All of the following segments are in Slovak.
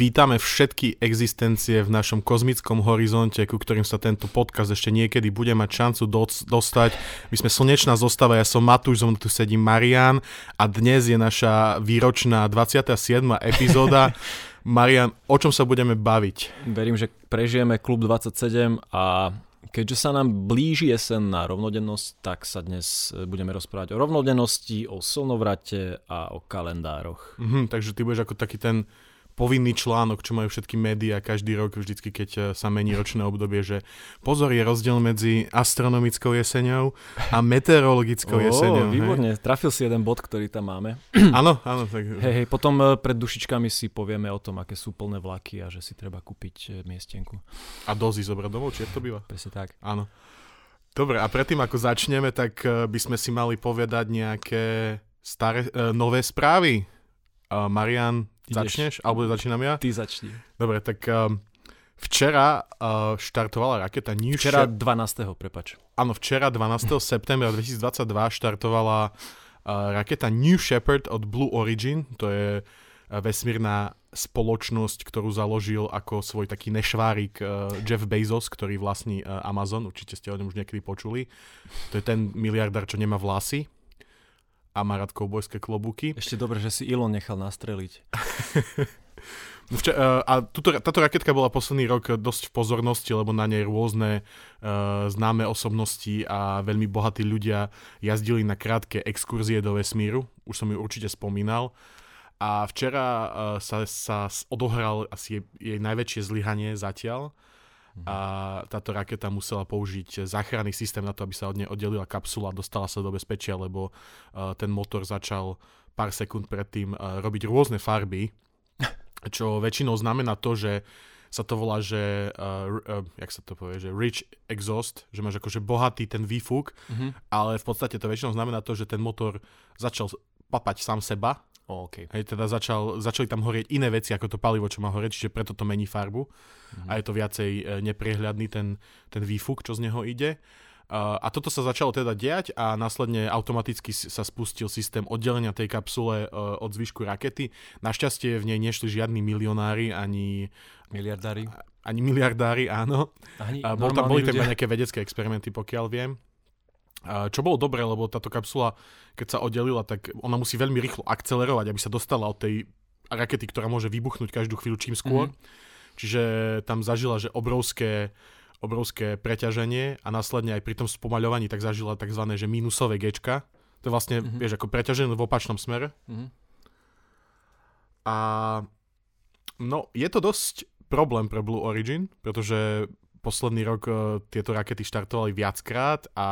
Vítame všetky existencie v našom kozmickom horizonte, ku ktorým sa tento podcast ešte niekedy bude mať šancu do- dostať. My sme slnečná zostava, ja som Matúš, zo tu sedí Marian a dnes je naša výročná 27. epizóda. Marian, o čom sa budeme baviť? Verím, že prežijeme klub 27 a keďže sa nám blíži jesen na rovnodennosť, tak sa dnes budeme rozprávať o rovnodennosti, o slnovrate a o kalendároch. Mhm, takže ty budeš ako taký ten povinný článok, čo majú všetky médiá každý rok, vždycky, keď eh, sa mení ročné obdobie, že pozor, je rozdiel medzi astronomickou jeseňou a meteorologickou oh, jeseňou. Výborne, hej. trafil si jeden bod, ktorý tam máme. Áno, áno. Tak... Hej, hej, potom eh, pred dušičkami si povieme o tom, aké sú plné vlaky a že si treba kúpiť eh, miestenku. A dozy zobrať domov, či to býva? Presne tak. Áno. Dobre, a predtým ako začneme, tak by sme si mali povedať nejaké staré, nové správy. Marian, Začneš? Alebo začínam ja? Ty začni. Dobre, tak um, včera uh, štartovala raketa New Včera Shep- 12. prepač. Áno, včera 12. septembra 2022 štartovala uh, raketa New Shepard od Blue Origin. To je uh, vesmírna spoločnosť, ktorú založil ako svoj taký nešvárik uh, Jeff Bezos, ktorý vlastní uh, Amazon. Určite ste o ňom už niekedy počuli. To je ten miliardár, čo nemá vlasy a má rád koubojské klobúky. Ešte dobre, že si Elon nechal nastreliť. Vča- e, a tuto, táto raketka bola posledný rok dosť v pozornosti, lebo na nej rôzne uh, známe osobnosti a veľmi bohatí ľudia jazdili na krátke exkurzie do vesmíru. Už som ju určite spomínal. A včera uh, sa, sa odohral asi jej, jej najväčšie zlyhanie zatiaľ a táto raketa musela použiť záchranný systém na to, aby sa od nej oddelila kapsula a dostala sa do bezpečia, lebo uh, ten motor začal pár sekúnd predtým uh, robiť rôzne farby, čo väčšinou znamená to, že sa to volá, že, uh, uh, jak sa to povie, že rich exhaust, že máš akože bohatý ten výfuk, mm-hmm. ale v podstate to väčšinou znamená to, že ten motor začal papať sám seba Okay. Hej, teda začal, začali tam horieť iné veci ako to palivo, čo má horieť, čiže preto to mení farbu mm-hmm. a je to viacej e, neprehľadný ten, ten výfuk, čo z neho ide. A toto sa začalo teda diať a následne automaticky sa spustil systém oddelenia tej kapsule uh, od zvyšku rakety. Našťastie v nej nešli žiadni milionári ani... Miliardári? Ani miliardári, áno. Ani uh, bol tam, boli tam nejaké vedecké experimenty, pokiaľ viem. Čo bolo dobré, lebo táto kapsula, keď sa oddelila, tak ona musí veľmi rýchlo akcelerovať, aby sa dostala od tej rakety, ktorá môže vybuchnúť každú chvíľu čím skôr. Mm-hmm. Čiže tam zažila, že obrovské, obrovské preťaženie a následne aj pri tom spomaľovaní tak zažila tzv. že minusové gečka. To je vlastne, mm-hmm. vieš, ako preťažené v opačnom smere. Mm-hmm. A no, je to dosť problém pre Blue Origin, pretože posledný rok uh, tieto rakety štartovali viackrát a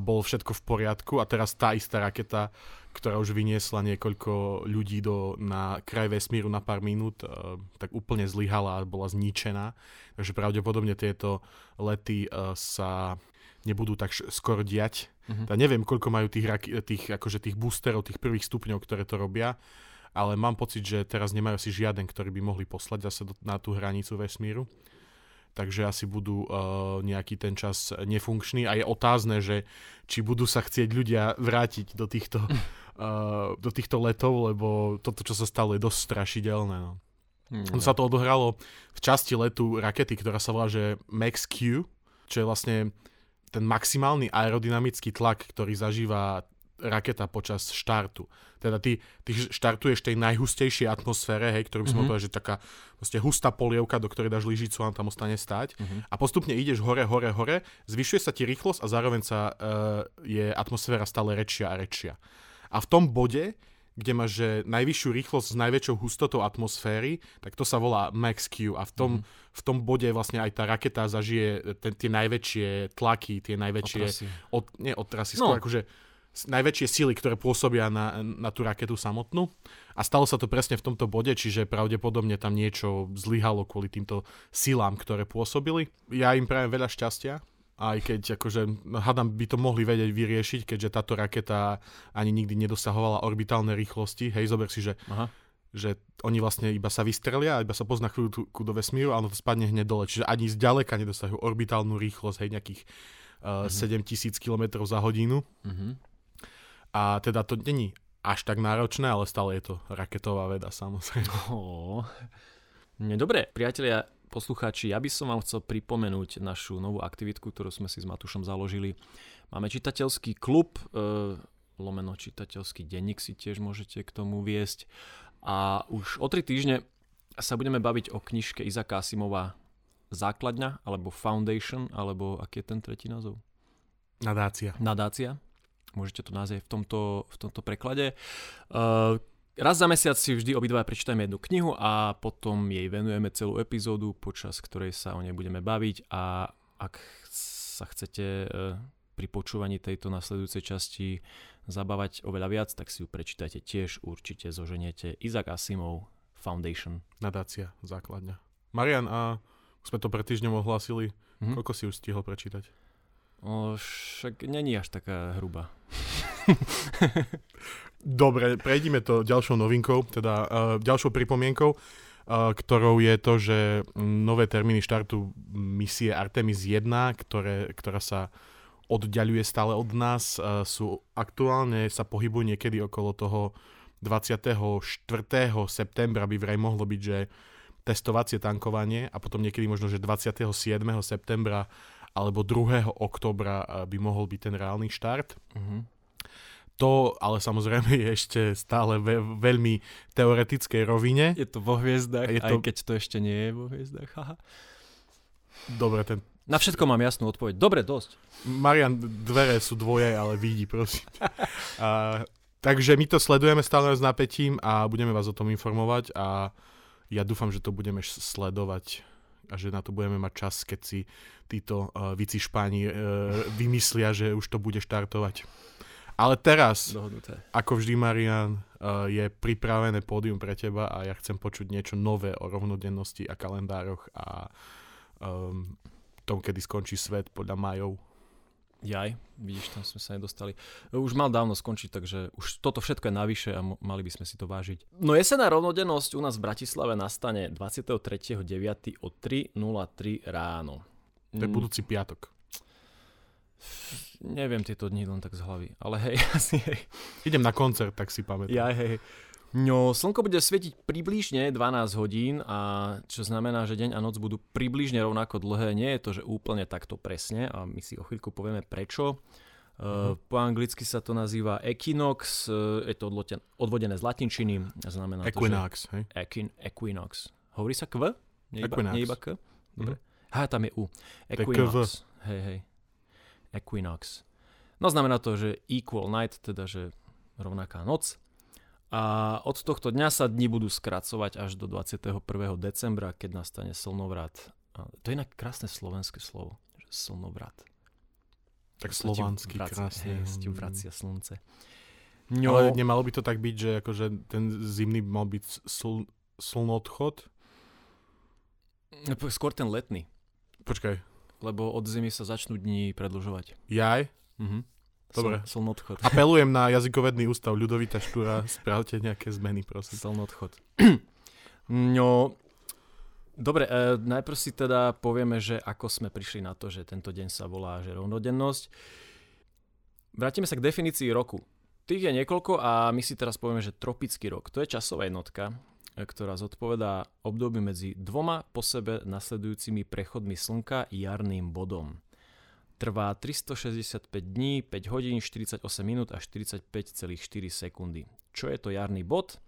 bol všetko v poriadku a teraz tá istá raketa, ktorá už vyniesla niekoľko ľudí do, na kraj vesmíru na pár minút, uh, tak úplne zlyhala a bola zničená. Takže pravdepodobne tieto lety uh, sa nebudú tak skoro diať. Mm-hmm. Tak neviem, koľko majú tých, tých, akože tých boosterov, tých prvých stupňov, ktoré to robia, ale mám pocit, že teraz nemajú si žiaden, ktorý by mohli poslať zase do, na tú hranicu vesmíru takže asi budú uh, nejaký ten čas nefunkčný a je otázne, že či budú sa chcieť ľudia vrátiť do týchto, uh, do týchto letov, lebo toto, čo sa stalo, je dosť strašidelné. No. Mm, sa to odohralo v časti letu rakety, ktorá sa volá, že Max Q, čo je vlastne ten maximálny aerodynamický tlak, ktorý zažíva raketa počas štartu. Teda ty, ty štartuješ v tej najhustejšej atmosfére, hej, ktorú by som mm-hmm. povedal, že taká proste hustá polievka, do ktorej dáš lyžicu a tam ostane stať. Mm-hmm. A postupne ideš hore, hore, hore, zvyšuje sa ti rýchlosť a zároveň sa uh, je atmosféra stále rečia a rečia. A v tom bode, kde máš že najvyššiu rýchlosť s najväčšou hustotou atmosféry, tak to sa volá Max Q a v tom, mm. v tom bode vlastne aj tá raketa zažije ten, tie najväčšie tlaky, tie najväčšie... Od, nie otrasy, no. skôr akože najväčšie sily, ktoré pôsobia na, na tú raketu samotnú. A stalo sa to presne v tomto bode, čiže pravdepodobne tam niečo zlyhalo kvôli týmto silám, ktoré pôsobili. Ja im prajem veľa šťastia, aj keď akože, hadam by to mohli vedieť vyriešiť, keďže táto raketa ani nikdy nedosahovala orbitálne rýchlosti. Hej, zober si, že, Aha. že oni vlastne iba sa vystrelia, iba sa pozná chvíľu do vesmíru a ono to spadne hneď dole. Čiže ani zďaleka nedosahujú orbitálnu rýchlosť, hej, nejakých uh, mm-hmm. 7000 km za hodinu. Mm-hmm a teda to není až tak náročné, ale stále je to raketová veda samozrejme. Oh. Dobre, priatelia, poslucháči, ja by som vám chcel pripomenúť našu novú aktivitku, ktorú sme si s Matušom založili. Máme čitateľský klub, e, lomeno čitateľský denník si tiež môžete k tomu viesť. A už o tri týždne sa budeme baviť o knižke Izaka Asimova Základňa, alebo Foundation, alebo aký je ten tretí názov? Nadácia. Nadácia. Môžete to názvať v tomto, v tomto preklade. Uh, raz za mesiac si vždy obidva prečítajme jednu knihu a potom jej venujeme celú epizódu, počas ktorej sa o nej budeme baviť a ak sa chcete uh, pri počúvaní tejto nasledujúcej časti zabávať oveľa viac, tak si ju prečítajte tiež, určite zoženiete Isaac Asimov Foundation. Nadácia, základňa. Marian, a sme to pred týždňom ohlásili, Mhm. koľko si už stihol prečítať? O, však není až taká hruba. Dobre, prejdime to ďalšou novinkou, teda uh, ďalšou pripomienkou, uh, ktorou je to, že nové termíny štartu misie Artemis 1, ktoré, ktorá sa oddialuje stále od nás, uh, sú aktuálne, sa pohybujú niekedy okolo toho 24. septembra by vraj mohlo byť, že testovacie tankovanie a potom niekedy možno, že 27. septembra alebo 2. oktobra uh, by mohol byť ten reálny štart. Uh-huh. To ale samozrejme je ešte stále ve- veľmi teoretickej rovine. Je to vo hviezdách, Je aj to- keď to ešte nie je vo hviezdách. Haha. Dobre, ten Na všetko mám jasnú odpoveď. Dobre, dosť. Marian, dvere sú dvoje, ale vidí, prosím. A, takže my to sledujeme stále s napätím a budeme vás o tom informovať a ja dúfam, že to budeme sledovať a že na to budeme mať čas, keď si títo uh, vici špáni uh, vymyslia, že už to bude štartovať. Ale teraz, Dohodnuté. ako vždy, Marian, uh, je pripravené pódium pre teba a ja chcem počuť niečo nové o rovnodennosti a kalendároch a um, tom, kedy skončí svet podľa Majov. Jaj, vidíš, tam sme sa nedostali. Už mal dávno skončiť, takže už toto všetko je navyše a mo- mali by sme si to vážiť. No jesená rovnodennosť u nás v Bratislave nastane 23.9. o 3.03 ráno. To je Mm, budúci piatok. Neviem tieto dni len tak z hlavy, ale hej, asi hej. Idem na koncert, tak si pamätám. Ja, hej, hej. No, slnko bude svietiť približne 12 hodín a čo znamená, že deň a noc budú približne rovnako dlhé. Nie je to, že úplne takto presne a my si o chvíľku povieme prečo. Uh, po anglicky sa to nazýva equinox, uh, je to odloten- odvodené z latinčiny. Znamená Equinox, hej? To, že equin, equinox. Hovorí sa kv? Nie iba, Equinox. nie iba k? Dobre. H, tam je U. Equinox. Hej, hej. Equinox. No znamená to, že equal night, teda že rovnaká noc. A od tohto dňa sa dni budú skracovať až do 21. decembra, keď nastane slnovrat. A to je inak krásne slovenské slovo, že slnovrat. Tak slovanský, krásne. Hej, sa ti vracia slnce. No. No, Ale nemalo by to tak byť, že akože ten zimný mal byť sl- slnodchod? skôr ten letný, Počkaj, lebo od zimy sa začnú dni predlžovať. jaj? Mhm. Dobre. Sln, slnodchod. Apelujem na jazykovedný ústav Ľudovita Štúra, spravte nejaké zmeny, prosím. Slnodchod. No, dobre, e, najprv si teda povieme, že ako sme prišli na to, že tento deň sa volá že rovnodennosť. Vrátime sa k definícii roku. Tých je niekoľko a my si teraz povieme, že tropický rok. To je časová jednotka, e, ktorá zodpovedá období medzi dvoma po sebe nasledujúcimi prechodmi slnka jarným bodom. Trvá 365 dní, 5 hodín, 48 minút a 45,4 sekundy. Čo je to jarný bod?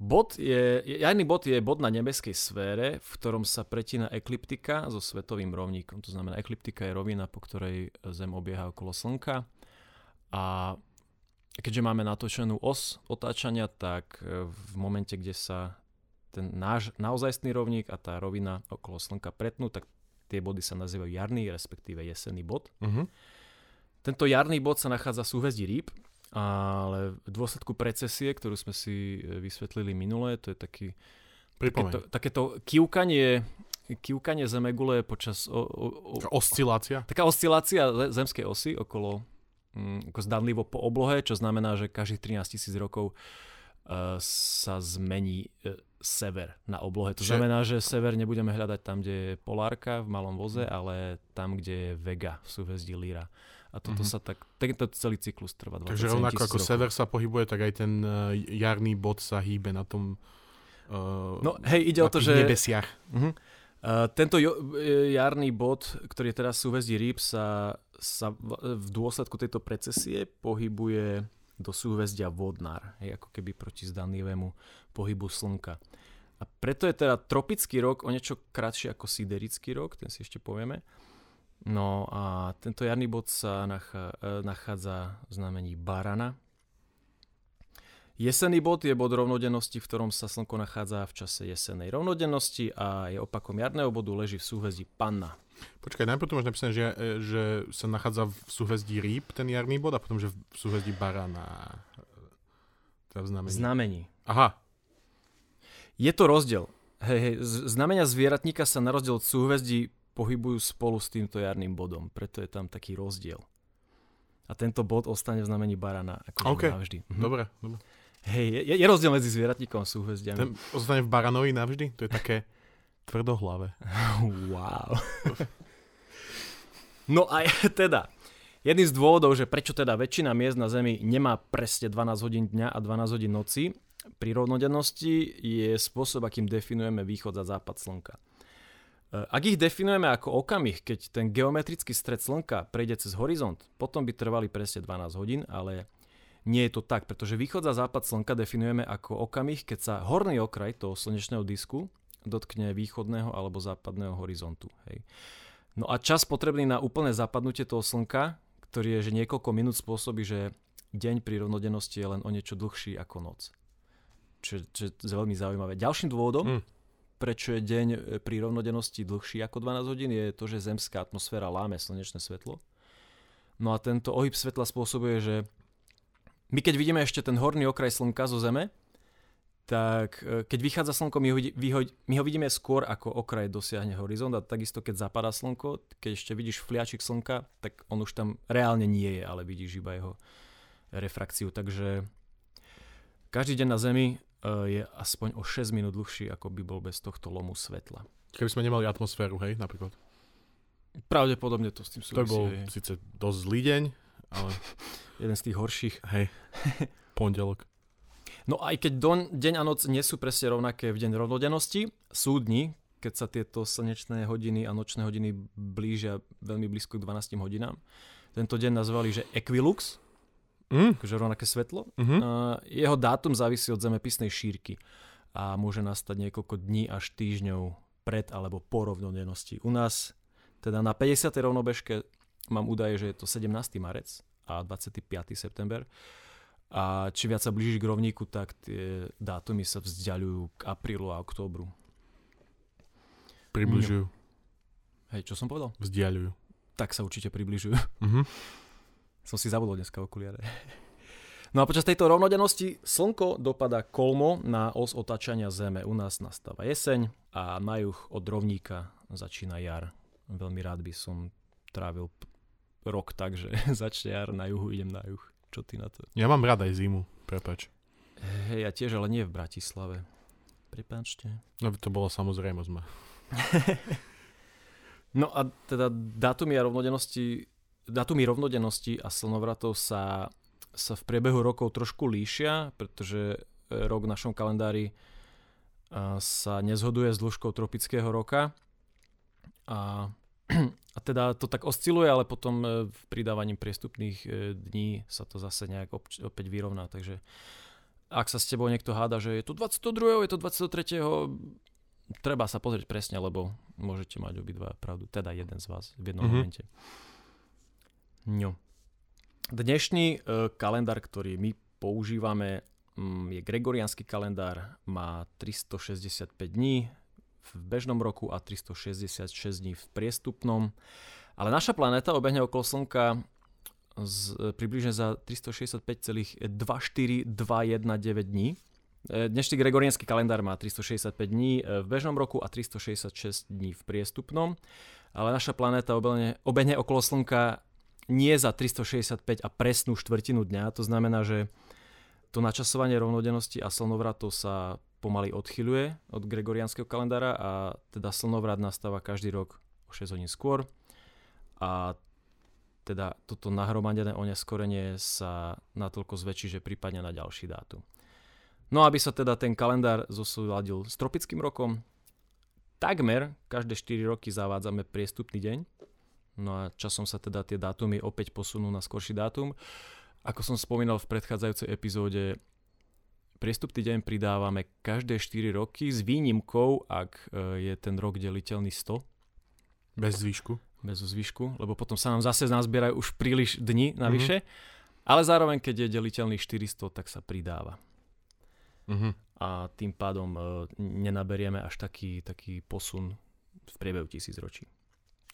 Bod je, jarný bod je bod na nebeskej sfére, v ktorom sa pretína ekliptika so svetovým rovníkom. To znamená, ekliptika je rovina, po ktorej Zem obieha okolo Slnka. A keďže máme natočenú os otáčania, tak v momente, kde sa ten náš naozajstný rovník a tá rovina okolo Slnka pretnú, tak tie body sa nazývajú jarný, respektíve jesenný bod. Uh-huh. Tento jarný bod sa nachádza v súhvezdí rýb, ale v dôsledku precesie, ktorú sme si e, vysvetlili minule, to je taký, Pripomeň. takéto, takéto kývkanie, kývkanie Zemegule počas o, o, o, Oscilácia? taká oscilácia zemskej osy okolo mm, ako zdanlivo po oblohe, čo znamená, že každých 13 tisíc rokov uh, sa zmení uh, sever na oblohe. To Čiže- znamená, že sever nebudeme hľadať tam, kde je polárka v malom voze, ale tam, kde je Vega v súhvezdí Lyra. A toto Mhm. sa tak, tento celý cyklus trvá 27 Takže rovnako ako rokov. sever sa pohybuje, tak aj ten uh, jarný bod sa hýbe na tom uh, No hej, ide o to, že... nebesiach. Uh-huh. Uh, tento jo, e, jarný bod, ktorý je teraz v súhvezdí rýb, sa, sa v, v dôsledku tejto precesie pohybuje do súhvezdia vodnár, hej, ako keby proti zdanlivému pohybu slnka. A preto je teda tropický rok o niečo kratší ako siderický rok, ten si ešte povieme. No a tento jarný bod sa e, nachádza v znamení barana. Jesenný bod je bod rovnodennosti, v ktorom sa slnko nachádza v čase jesennej rovnodennosti a je opakom jarného bodu, leží v súhvezdí panna. Počkaj, najprv tu máš napísané, že, e, že sa nachádza v súhvezdí rýb, ten jarný bod, a potom, že v súhvezdí barana. Je v znamení. Znamení. Aha, Je to rozdiel. Hej, hej, znamenia zvieratníka sa na rozdiel od súhvezdí pohybujú spolu s týmto jarným bodom, preto je tam taký rozdiel. A tento bod ostane v znamení barana akože OK. navždy. Mhm. dobre. dobre. Hej, je, je rozdiel medzi zvieratníkom a súhvezdiami. Ten ostane v baranovi navždy? To je také tvrdohlavé. Wow. No a teda, jedným z dôvodov, že prečo teda väčšina miest na Zemi nemá presne 12 hodín dňa a 12 hodín noci, pri rovnodennosti je spôsob, akým definujeme východ a západ slnka. E, Ak ich definujeme ako okamih, keď ten geometrický stred slnka prejde cez horizont, potom by trvali presne 12 hodín, ale nie je to tak, pretože východ a západ slnka definujeme ako okamih, keď sa horný okraj toho slnečného disku dotkne východného alebo západného horizontu. Hej. No a čas potrebný na úplné zapadnutie toho slnka, ktorý je, že niekoľko minút spôsobí, že deň pri rovnodennosti je len o niečo dlhší ako noc. Čo, čo je veľmi zaujímavé. Ďalším dôvodom, Hm. prečo je deň e, pri rovnodennosti dlhší ako 12 hodín, je to, že zemská atmosféra láme slnečné svetlo. No a tento ohyb svetla spôsobuje, že my keď vidíme ešte ten horný okraj slnka zo Zeme, tak e, keď vychádza slnko, my ho, my ho vidíme skôr ako okraj dosiahne horizont a takisto keď zapadá slnko, keď ešte vidíš fliačik slnka, tak on už tam reálne nie je, ale vidíš iba jeho refrakciu. Takže každý deň na Zemi e, je aspoň o 6 minút dlhší, ako by bol bez tohto lomu svetla. Keby sme nemali atmosféru, hej, napríklad. Pravdepodobne to s tým To súvisí. bol hej. síce dosť zlý deň, ale jeden z tých horších. hej, pondelok. No aj keď don, deň a noc nie sú presne rovnaké v deň rovnodennosti, sú dni, keď sa tieto slnečné hodiny a nočné hodiny blížia veľmi blízko k 12 hodinám. Tento deň nazvali, že equilux, Mm, akože rovnaké svetlo. mhm. Uh, jeho dátum závisí od zemepisnej šírky a môže nastať niekoľko dní až týždňov pred alebo po rovnodennosti. U nás, teda na 50. rovnobežke, mám údaje, že je to 17. marec a 25. september. A či viac sa blížiš k rovníku, tak tie dátumy sa vzdialujú k aprílu a októbru. Približujú, Hej, čo som povedal? vzdialujú. Tak sa určite približujú. Mhm. Som si zabudol dneska okuliare. No a počas tejto rovnodennosti slnko dopada kolmo na os otáčania Zeme. U nás nastáva jeseň a na juh od rovníka začína jar. Veľmi rád by som trávil rok tak, že začne jar, na juhu idem na juh. Čo ty na to? Ja mám rád aj zimu, prepač. Hej, ja tiež, ale nie v Bratislave. Prepáčte. No to bolo samozrejmosť. ma. No a teda dátumy a rovnodennosti, dátumy rovnodennosti a slnovratov sa, sa v priebehu rokov trošku líšia, pretože e, rok v našom kalendári a, sa nezhoduje s dĺžkou tropického roka. A, a teda to tak osciluje, ale potom e, v pridávaním priestupných e, dní sa to zase nejak opäť vyrovná. Takže ak sa s tebou niekto háda, že je to 22. je to 23 treba sa pozrieť presne, lebo môžete mať obidva pravdu, teda jeden z vás v jednom Mhm. mm-hmm. momente. No. Dnešný e, kalendár, ktorý my používame, mm, je gregoriánsky kalendár, má 365 dní v bežnom roku a 366 dní v priestupnom. Ale naša planéta obehne okolo Slnka z, približne za 365,24219 dní. E, Dnešný gregoriánsky kalendár má 365 dní e, v bežnom roku a 366 dní v priestupnom, ale naša planéta obehne, obehne okolo Slnka nie za 365 a presnú štvrtinu dňa, to znamená, že to načasovanie rovnodennosti a slnovratov sa pomaly odchyluje od gregoriánskeho kalendára a teda slnovrat nastáva každý rok o 6 hodín skôr a teda toto nahromadené oneskorenie sa natoľko zväčší, že prípadne na ďalší dátum. No aby sa teda ten kalendár zosúladil s tropickým rokom, takmer každé 4 roky zavádzame priestupný deň. No a časom sa teda tie dátumy opäť posunú na skorší dátum. Ako som spomínal v predchádzajúcej epizóde, priestupný deň pridávame každé 4 roky s výnimkou, ak e, je ten rok deliteľný 100. Bez zvýšku bez zvyšku, lebo potom sa nám zase nazbierajú už príliš dni navyše. Mm-hmm. Ale zároveň, keď je deliteľný 400, tak sa pridáva. Mm-hmm. A tým pádom e, nenaberieme až taký, taký posun v priebehu tisíc ročí.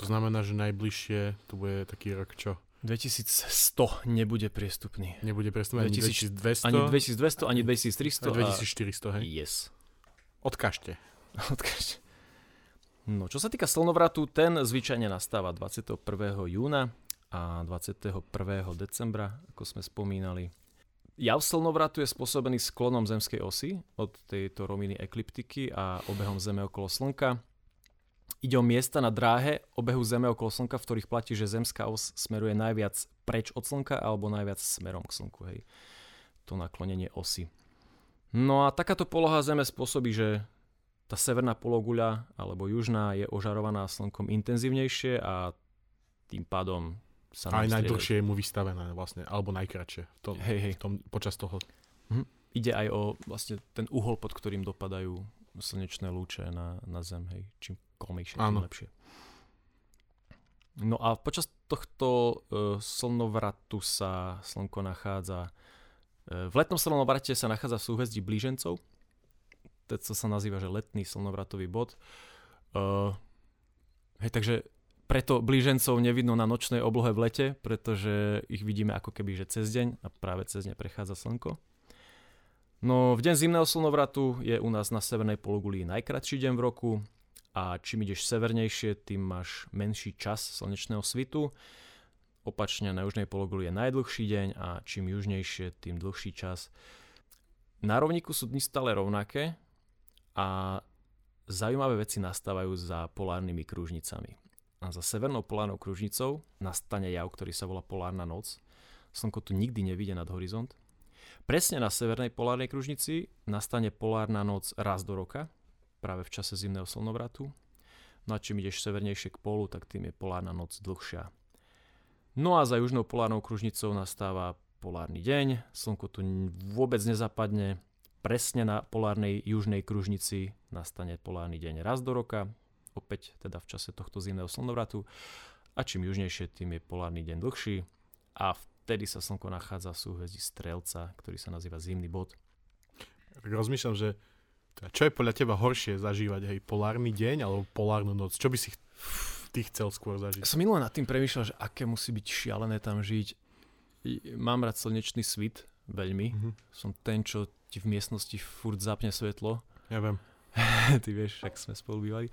To znamená, že najbližšie to bude taký rok čo? 2100 nebude priestupný. Nebude priestupný ani 2200? Ani 2200, ani 2300. Ani 2400, hej? Yes. Odkažte. Odkažte. No, čo sa týka slnovratu, ten zvyčajne nastáva 21. júna a 21. decembra, ako sme spomínali. Jav slnovratu je spôsobený sklonom zemskej osy od tejto roviny ekliptiky a obehom Zeme okolo Slnka. Ide o miesta na dráhe obehu Zeme okolo Slnka, v ktorých platí, že zemská os smeruje najviac preč od Slnka alebo najviac smerom k Slnku. Hej. To naklonenie osy. No a takáto poloha Zeme spôsobí, že tá severná pologuľa alebo južná je ožarovaná slnkom intenzívnejšie a tým pádom sa Aj najdlhšie je mu vystavené vlastne, alebo najkračšie v tom, hej, hej. V tom, počas toho. Mhm. Ide aj o vlastne ten uhol, pod ktorým dopadajú slnečné lúče na, na Zem. Hej. Čím kolmejšie, tým lepšie. No a počas tohto uh, slnovratu sa Slnko nachádza uh, v letnom slnovrate sa nachádza v súhvezdí blížencov, to sa nazýva, že letný slnovratový bod. Uh, hej, takže preto blížencov nevidno na nočnej oblohe v lete, pretože ich vidíme ako keby že cez deň a práve cez deň prechádza slnko. No v deň zimného slnovratu je u nás na severnej pologuli najkratší deň v roku a čím ideš severnejšie, tým máš menší čas slnečného svitu. Opačne na južnej pologuli je najdlhší deň a čím južnejšie, tým dlhší čas. Na rovníku sú dni stále rovnaké, a zaujímavé veci nastávajú za polárnymi krúžnicami. A za severnou polárnou krúžnicou nastane jav, ktorý sa volá polárna noc. Slnko tu nikdy nevidie nad horizont. Presne na severnej polárnej kružnici nastane polárna noc raz do roka, práve v čase zimného slnovratu. No a čím ideš severnejšie k polu, tak tým je polárna noc dlhšia. No a za južnou polárnou kružnicou nastáva polárny deň, slnko tu vôbec nezapadne, presne na polárnej južnej kružnici nastane polárny deň raz do roka, opäť teda v čase tohto zimného slnovratu. A čím južnejšie, tým je polárny deň dlhší a vtedy sa slnko nachádza v súhvezdí Strelca, ktorý sa nazýva zimný bod. Tak rozmýšľam, že čo je podľa teba horšie zažívať, hej, polárny deň alebo polárnu noc? Čo by si ty chcel skôr zažiť? Som minulé nad tým premýšľal, že aké musí byť šialené tam žiť. Mám rád slnečný svit, veľmi. Mm-hmm. Som ten, čo ti v miestnosti furt zapne svetlo. Ja viem. Ty vieš, ak sme spolu bývali.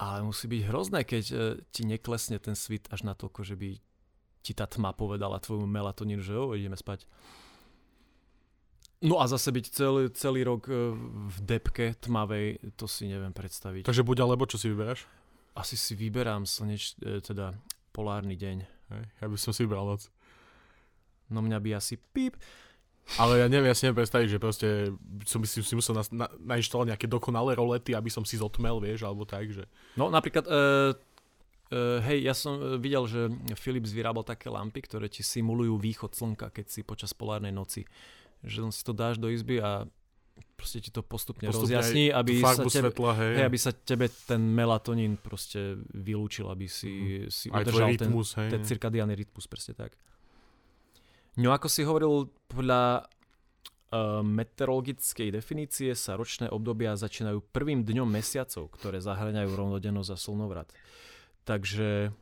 Ale musí byť hrozné, keď uh, ti neklesne ten svit až na toľko, že by ti tá tma povedala tvojmu melatonínu, že jo, ideme spať. No a zase byť celý, celý rok uh, v depke tmavej, to si neviem predstaviť. Takže buď alebo, čo si vyberáš? Asi si vyberám slneč, uh, teda polárny deň. Hej, ja by som si vybral noc. No mňa by asi píp. Ale ja neviem, ja si neviem predstaviť, že proste som by si, si musel na, na, nainštalovať nejaké dokonalé rolety, aby som si zotmel, vieš, alebo tak, že... No napríklad, uh, uh, hej, ja som e, videl, že Philips vyrábal také lampy, ktoré ti simulujú východ slnka, keď si počas polárnej noci. Že si to dáš do izby a proste ti to postupne, postupne rozjasní, aby sa, tebe, svetla, hej. Hej, aby sa tebe ten melatonín proste vylúčil, aby si, mm. si udržal rytmus, ten, hej, ten cirkadiálny rytmus, presne tak. No ako si hovoril, podľa uh, meteorologickej definície sa ročné obdobia začínajú prvým dňom mesiacov, ktoré zahrňajú rovnodennosť a slnovrat. Takže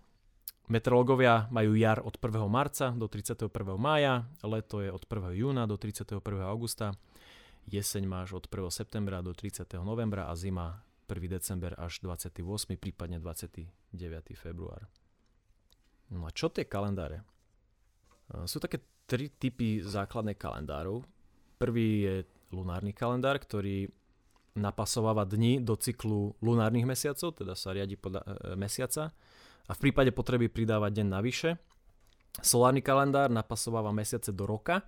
meteorológovia majú jar od 1. marca do 31. mája, leto je od 1. júna do 31. augusta, jeseň máš od 1. septembra do 30. novembra a zima 1. december až 28. prípadne 29. február. No a čo tie kalendáre? Sú také tri typy základných kalendárov. Prvý je lunárny kalendár, ktorý napasováva dni do cyklu lunárnych mesiacov, teda sa riadi podľa e, mesiaca. A v prípade potreby pridáva deň navyše. Solárny kalendár napasováva mesiace do roka,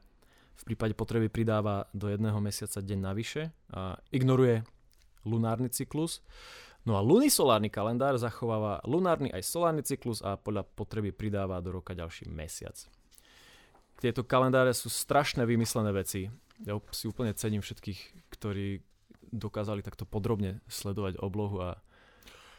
v prípade potreby pridáva do jedného mesiaca deň navyše a ignoruje lunárny cyklus. No a lunisolárny kalendár zachováva lunárny aj solárny cyklus a podľa potreby pridáva do roka ďalší mesiac. Tieto kalendáre sú strašné vymyslené veci. Ja si úplne cením všetkých, ktorí dokázali takto podrobne sledovať oblohu a,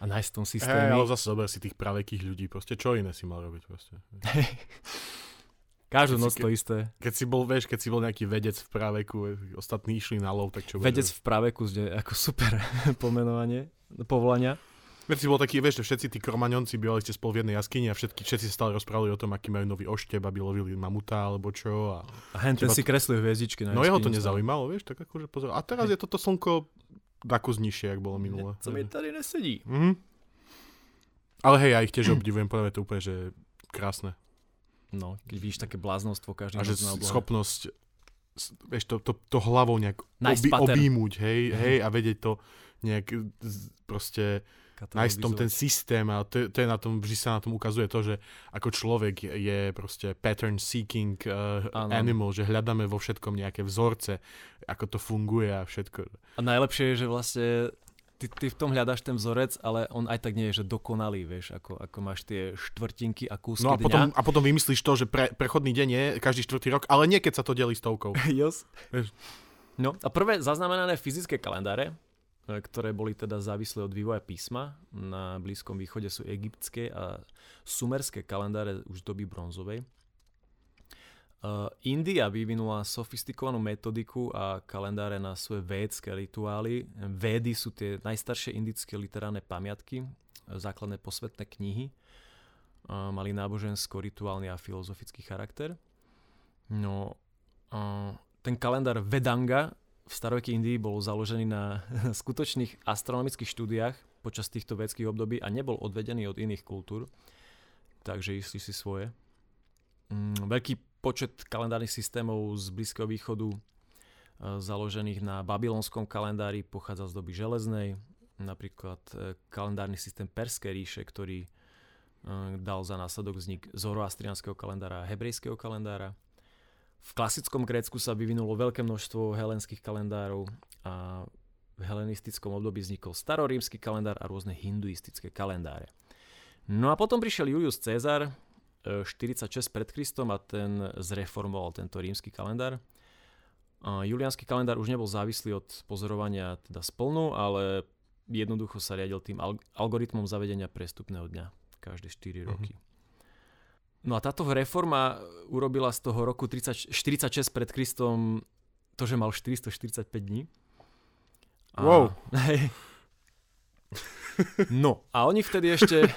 a nájsť v tom systéme. Hey, ale zase zober si tých pravekých ľudí, proste čo iné si mal robiť proste. Každú noc to isté. Keď si bol, vieš, keď si bol nejaký vedec v práveku, ostatní išli na lov, tak čo Vedec v práveku, ako super pomenovanie, povolania. Veď si bol taký, vieš, všetci tí kromaňonci bývali ste spolu v jednej jaskyni a všetky, všetci sa stále rozprávali o tom, aký majú nový ošteb, aby lovili mamuta alebo čo. A, a hen ten si kreslil hviezdičky na No jeho to nezaujímalo, vieš, tak akože pozor. A teraz je toto slnko kus nižšie, ako bolo minulé. Co mi tady nesedí. Mm-hmm. Ale hej, ja ich tiež obdivujem, podľa to úplne, že krásne. No, keď vidíš také bláznostvo každý A že schopnosť vieš, to, to, to hlavou nejak obi, obímuť, hej, mm-hmm. hej, a vedieť to nejak proste nájsť tom ten systém a to, to je na tom, vždy sa na tom ukazuje to, že ako človek je proste pattern seeking uh, animal, že hľadáme vo všetkom nejaké vzorce, ako to funguje a všetko. A najlepšie je, že vlastne ty, ty v tom hľadáš ten vzorec, ale on aj tak nie je, že dokonalý, vieš, ako, ako máš tie štvrtinky a kúsky No a potom, dňa. a potom vymyslíš to, že pre, prechodný deň je každý štvrtý rok, ale nie keď sa to delí stovkou. Yes. No a prvé zaznamenané fyzické kalendáre ktoré boli teda závislé od vývoja písma. Na Blízkom východe sú egyptské a sumerské kalendáre už doby bronzovej. Uh, India vyvinula sofistikovanú metodiku a kalendáre na svoje védske rituály. Védy sú tie najstaršie indické literárne pamiatky, základné posvetné knihy. Mali nábožensko-rituálny a filozofický charakter. No, ten kalendár Vedanga v starovekej Indii bol založený na skutočných astronomických štúdiách počas týchto vedských období a nebol odvedený od iných kultúr, takže istí si svoje. Mm, veľký počet kalendárnych systémov z Blízkeho východu e, založených na babylonskom kalendári pochádza z doby železnej, napríklad e, kalendárny systém Perskej ríše, ktorý e, dal za následok vznik zoroastrianského kalendára a hebrejského kalendára. V klasickom Grécku sa vyvinulo veľké množstvo helenských kalendárov a v helenistickom období vznikol starorímsky kalendár a rôzne hinduistické kalendáre. No a potom prišiel Julius Cezar 46 e, pred Kristom a ten zreformoval tento rímsky kalendár. Juliánsky kalendár už nebol závislý od pozorovania teda splnu, ale jednoducho sa riadil tým algoritmom zavedenia prestupného dňa každé 4 roky. Mm-hmm. No a táto reforma urobila z toho roku 30, 46 pred Kristom to, že mal 445 dní. A, wow. Hej. No a oni vtedy ešte...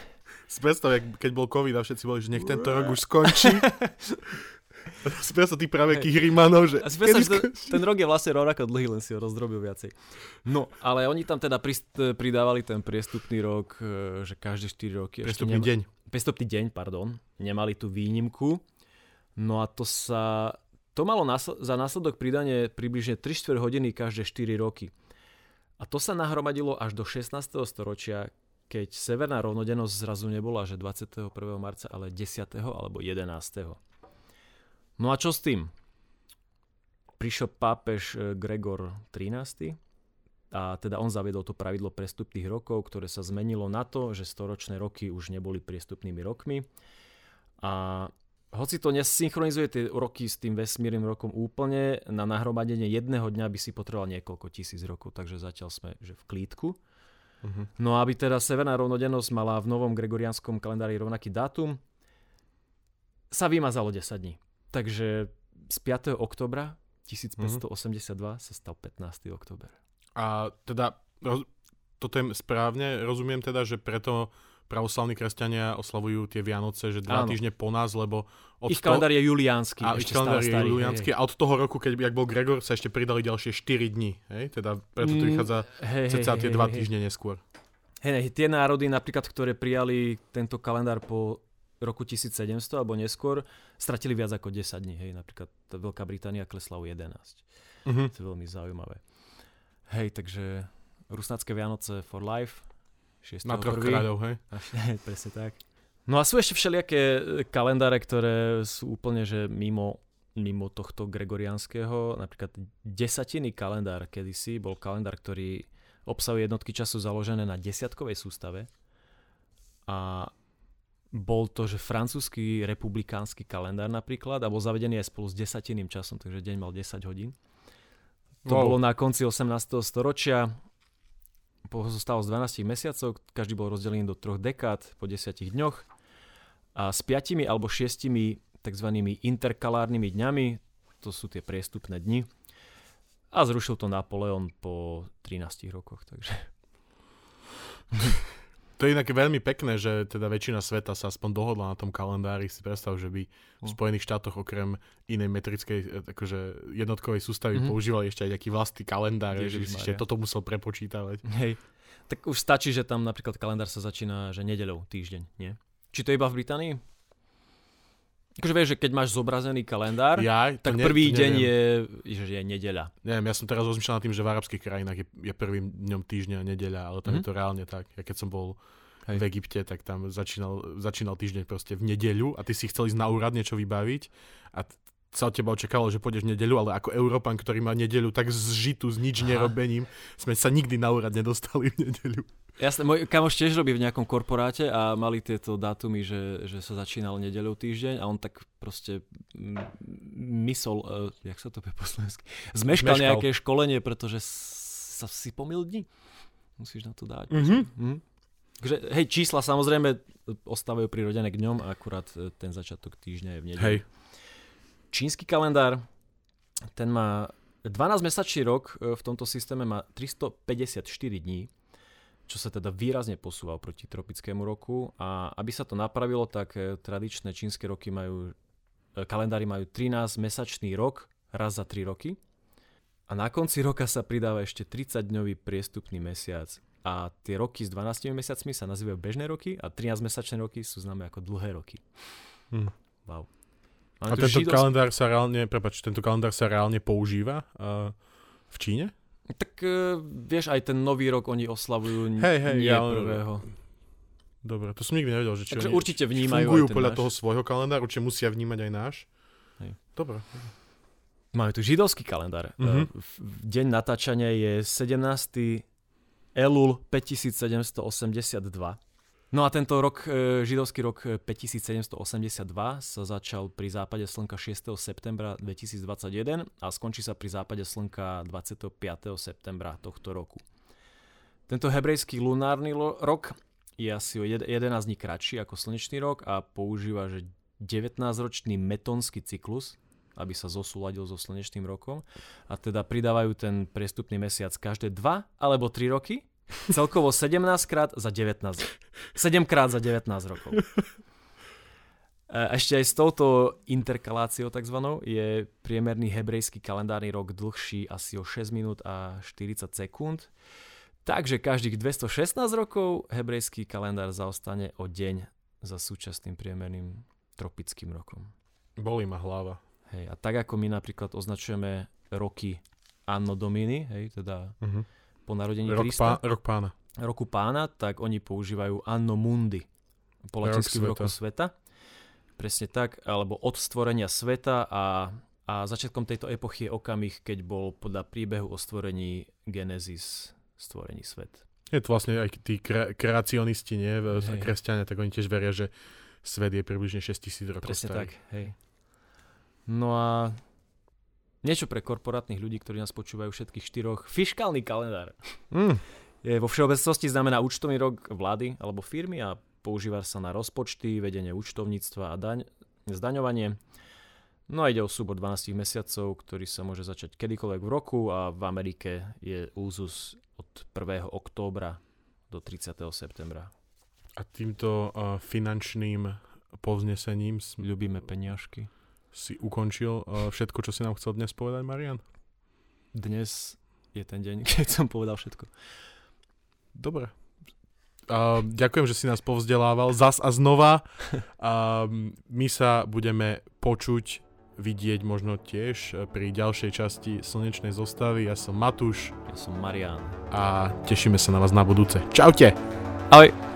Si predstav, keď bol COVID a všetci boli, že nech tento rok už skončí. si predstav tých kých Rímanov, že... A si predstav, že ten, rok je vlastne rovnako dlhý, len si ho rozdrobil viacej. No, ale oni tam teda pridávali ten priestupný rok, e, že každé 4 roky... Priestupný deň. Priestupný deň, pardon. Nemali tú výnimku. No a to sa... To malo násl- za následok pridanie približne 3 4 hodiny každé 4 roky. A to sa nahromadilo až do 16. storočia, keď severná rovnodennosť zrazu nebola, že 21. marca, ale 10. alebo 11. No a čo s tým? Prišiel pápež e, Gregor XIII a teda on zaviedol to pravidlo prestupných rokov, ktoré sa zmenilo na to, že storočné roky už neboli priestupnými rokmi. A hoci to nesynchronizuje tie roky s tým vesmírnym rokom úplne, na nahromadenie jedného dňa by si potreboval niekoľko tisíc rokov, takže zatiaľ sme že v klídku. Uh-huh. No a aby teda severná rovnodennosť mala v novom gregorianskom kalendári rovnaký dátum, sa vymazalo 10 dní. Takže z 5. oktobra 1582 mm-hmm. sa stal 15. oktober. A teda, roz, toto je správne, rozumiem teda, že preto pravoslavní kresťania oslavujú tie Vianoce, že dva Áno. týždne po nás, lebo od ich kalendár je juliánsky. A ich kalendár je juliánsky a od toho roku, keď jak bol Gregor, sa ešte pridali ďalšie 4 dní. Hej? Teda preto to mm, vychádza mm, cca tie dva týždne neskôr. Hej, tie národy napríklad, ktoré prijali tento kalendár po roku 1700 alebo neskôr stratili viac ako 10 dní. Hej, napríklad Veľká Británia klesla o 11. Uh-huh. To je veľmi zaujímavé. Hej, takže Rusnácké Vianoce for life. 6. Na troch kráľov, hej? Presne tak. No a sú ešte všelijaké e, kalendáre, ktoré sú úplne že mimo, mimo tohto gregoriánskeho. Napríklad desatiny kalendár kedysi bol kalendár, ktorý obsahuje jednotky času založené na desiatkovej sústave. A bol to, že francúzsky republikánsky kalendár napríklad a bol zavedený aj spolu s desatinným časom, takže deň mal 10 hodín. To wow. bolo na konci 18. storočia pozostalo z 12 mesiacov, každý bol rozdelený do troch dekád po 10 dňoch a s piatimi alebo šiestimi tzv. interkalárnymi dňami, to sú tie priestupné dni, a zrušil to Napoleon po 13 rokoch, takže... To je inak veľmi pekné, že teda väčšina sveta sa aspoň dohodla na tom kalendári. Si predstav, že by v hm. Spojených štátoch okrem inej metrickej e, akože jednotkovej sústavy mm-hmm. používali ešte aj nejaký vlastný kalendár, Ježiš že by si ešte toto musel prepočítavať. Hej. Tak už stačí, že tam napríklad kalendár sa začína, že nedeľou, týždeň, nie? Či to iba v Británii? Akože vieš, že keď máš zobrazený kalendár, ja, tak ne, prvý deň je, že je nedeľa. Neviem, ja som teraz rozmýšľal nad tým, že v arabských krajinách je, je prvým dňom týždňa nedeľa, ale tam mm-hmm. je mhm. to reálne tak. Ja keď som bol Hej. v Egypte, tak tam začínal, začínal týždeň proste v nedeľu a ty si chcel ísť na úrad niečo vybaviť a sa od teba očakalo, že pôjdeš v nedeľu, ale ako Európan, ktorý má nedeľu tak zžitu s nič Aha. nerobením, sme sa nikdy na úrad nedostali v nedeľu. Jasné, môj kamoš tiež robí v nejakom korporáte a mali tieto dátumy, že, že sa začínal nedeľou týždeň a on tak proste mysol, uh, jak sa to povie po slovensky, zmeškal, zmeškal nejaké školenie, pretože sa si pomil dni. Musíš na to dať. Mm-hmm. Mm. Takže, hej, čísla samozrejme ostávajú prirodené k ňom, akurát e, ten začiatok týždňa je v nedeľu. Hej. Čínsky kalendár, ten má 12-mesačný rok e, v tomto systéme má 354 dní čo sa teda výrazne posúva proti tropickému roku a aby sa to napravilo, tak eh, tradičné čínske roky majú, eh, kalendári majú 13-mesačný rok raz za 3 roky a na konci roka sa pridáva ešte 30-dňový priestupný mesiac a tie roky s 12 mesiacmi sa nazývajú bežné roky a 13-mesačné roky sú známe ako dlhé roky. Hm. Wow. Máme a tento židovský... kalendár sa reálne, prepač, tento kalendár sa reálne používa uh, v Číne? Tak uh, vieš, aj ten nový rok oni oslavujú hej, hej, nie ja, prvého. Dobre, to som nikdy nevedel, že či Takže určite vnímajú fungujú podľa náš. toho svojho kalendáru, či musia vnímať aj náš. Hej. Dobre. Máme tu židovský kalendár. Mm-hmm. Deň natáčania je 17. Elul 5782. No a tento rok, e, židovský rok 5782 e, sa začal pri západe slnka 6. septembra 2021 a skončí sa pri západe slnka 25. septembra tohto roku. Tento hebrejský lunárny rok je asi o 11 dní kratší ako slnečný rok a používa že 19-ročný metonský cyklus, aby sa zosúladil so slnečným rokom a teda pridávajú ten priestupný mesiac každé 2 alebo 3 roky Celkovo 17 krát za 19. 7 krát za 19 rokov. E, ešte aj s touto interkaláciou tzv. je priemerný hebrejský kalendárny rok dlhší asi o 6 minút a 40 sekúnd. Takže každých 216 rokov hebrejský kalendár zaostane o deň za súčasným priemerným tropickým rokom. Bolí ma hlava. Hej, a tak ako my napríklad označujeme roky Anno Domini, hej, teda uh-huh po narodení rok Krista. Pá, rok pána. Roku pána, tak oni používajú Anno Mundi po latinsky roku sveta. Presne tak, alebo od stvorenia sveta a, a začiatkom tejto epochy je okamih, keď bol podľa príbehu o stvorení Genesis stvorený svet. Je to vlastne aj tí kre- kreacionisti, nie? Hej. Kresťania, tak oni tiež veria, že svet je približne 6000 rokov Presne starý. tak, hej. No a Niečo pre korporátnych ľudí, ktorí nás počúvajú všetkých štyroch. Fiškálny kalendár. Mm. Je vo všeobecnosti znamená účtovný rok vlády alebo firmy a používa sa na rozpočty, vedenie účtovníctva a daň, zdaňovanie. No a ide o súbor 12 mesiacov, ktorý sa môže začať kedykoľvek v roku a v Amerike je úzus od 1. októbra do 30. septembra. A týmto uh, finančným povznesením... Ľubíme peniažky si ukončil uh, všetko, čo si nám chcel dnes povedať, Marian? Dnes je ten deň, keď som povedal všetko. Dobre. Uh, ďakujem, že si nás povzdelával zas a znova. Uh, my sa budeme počuť, vidieť možno tiež pri ďalšej časti Slnečnej zostavy. Ja som Matúš. Ja som Marian. A tešíme sa na vás na budúce. Čaute. Ahoj.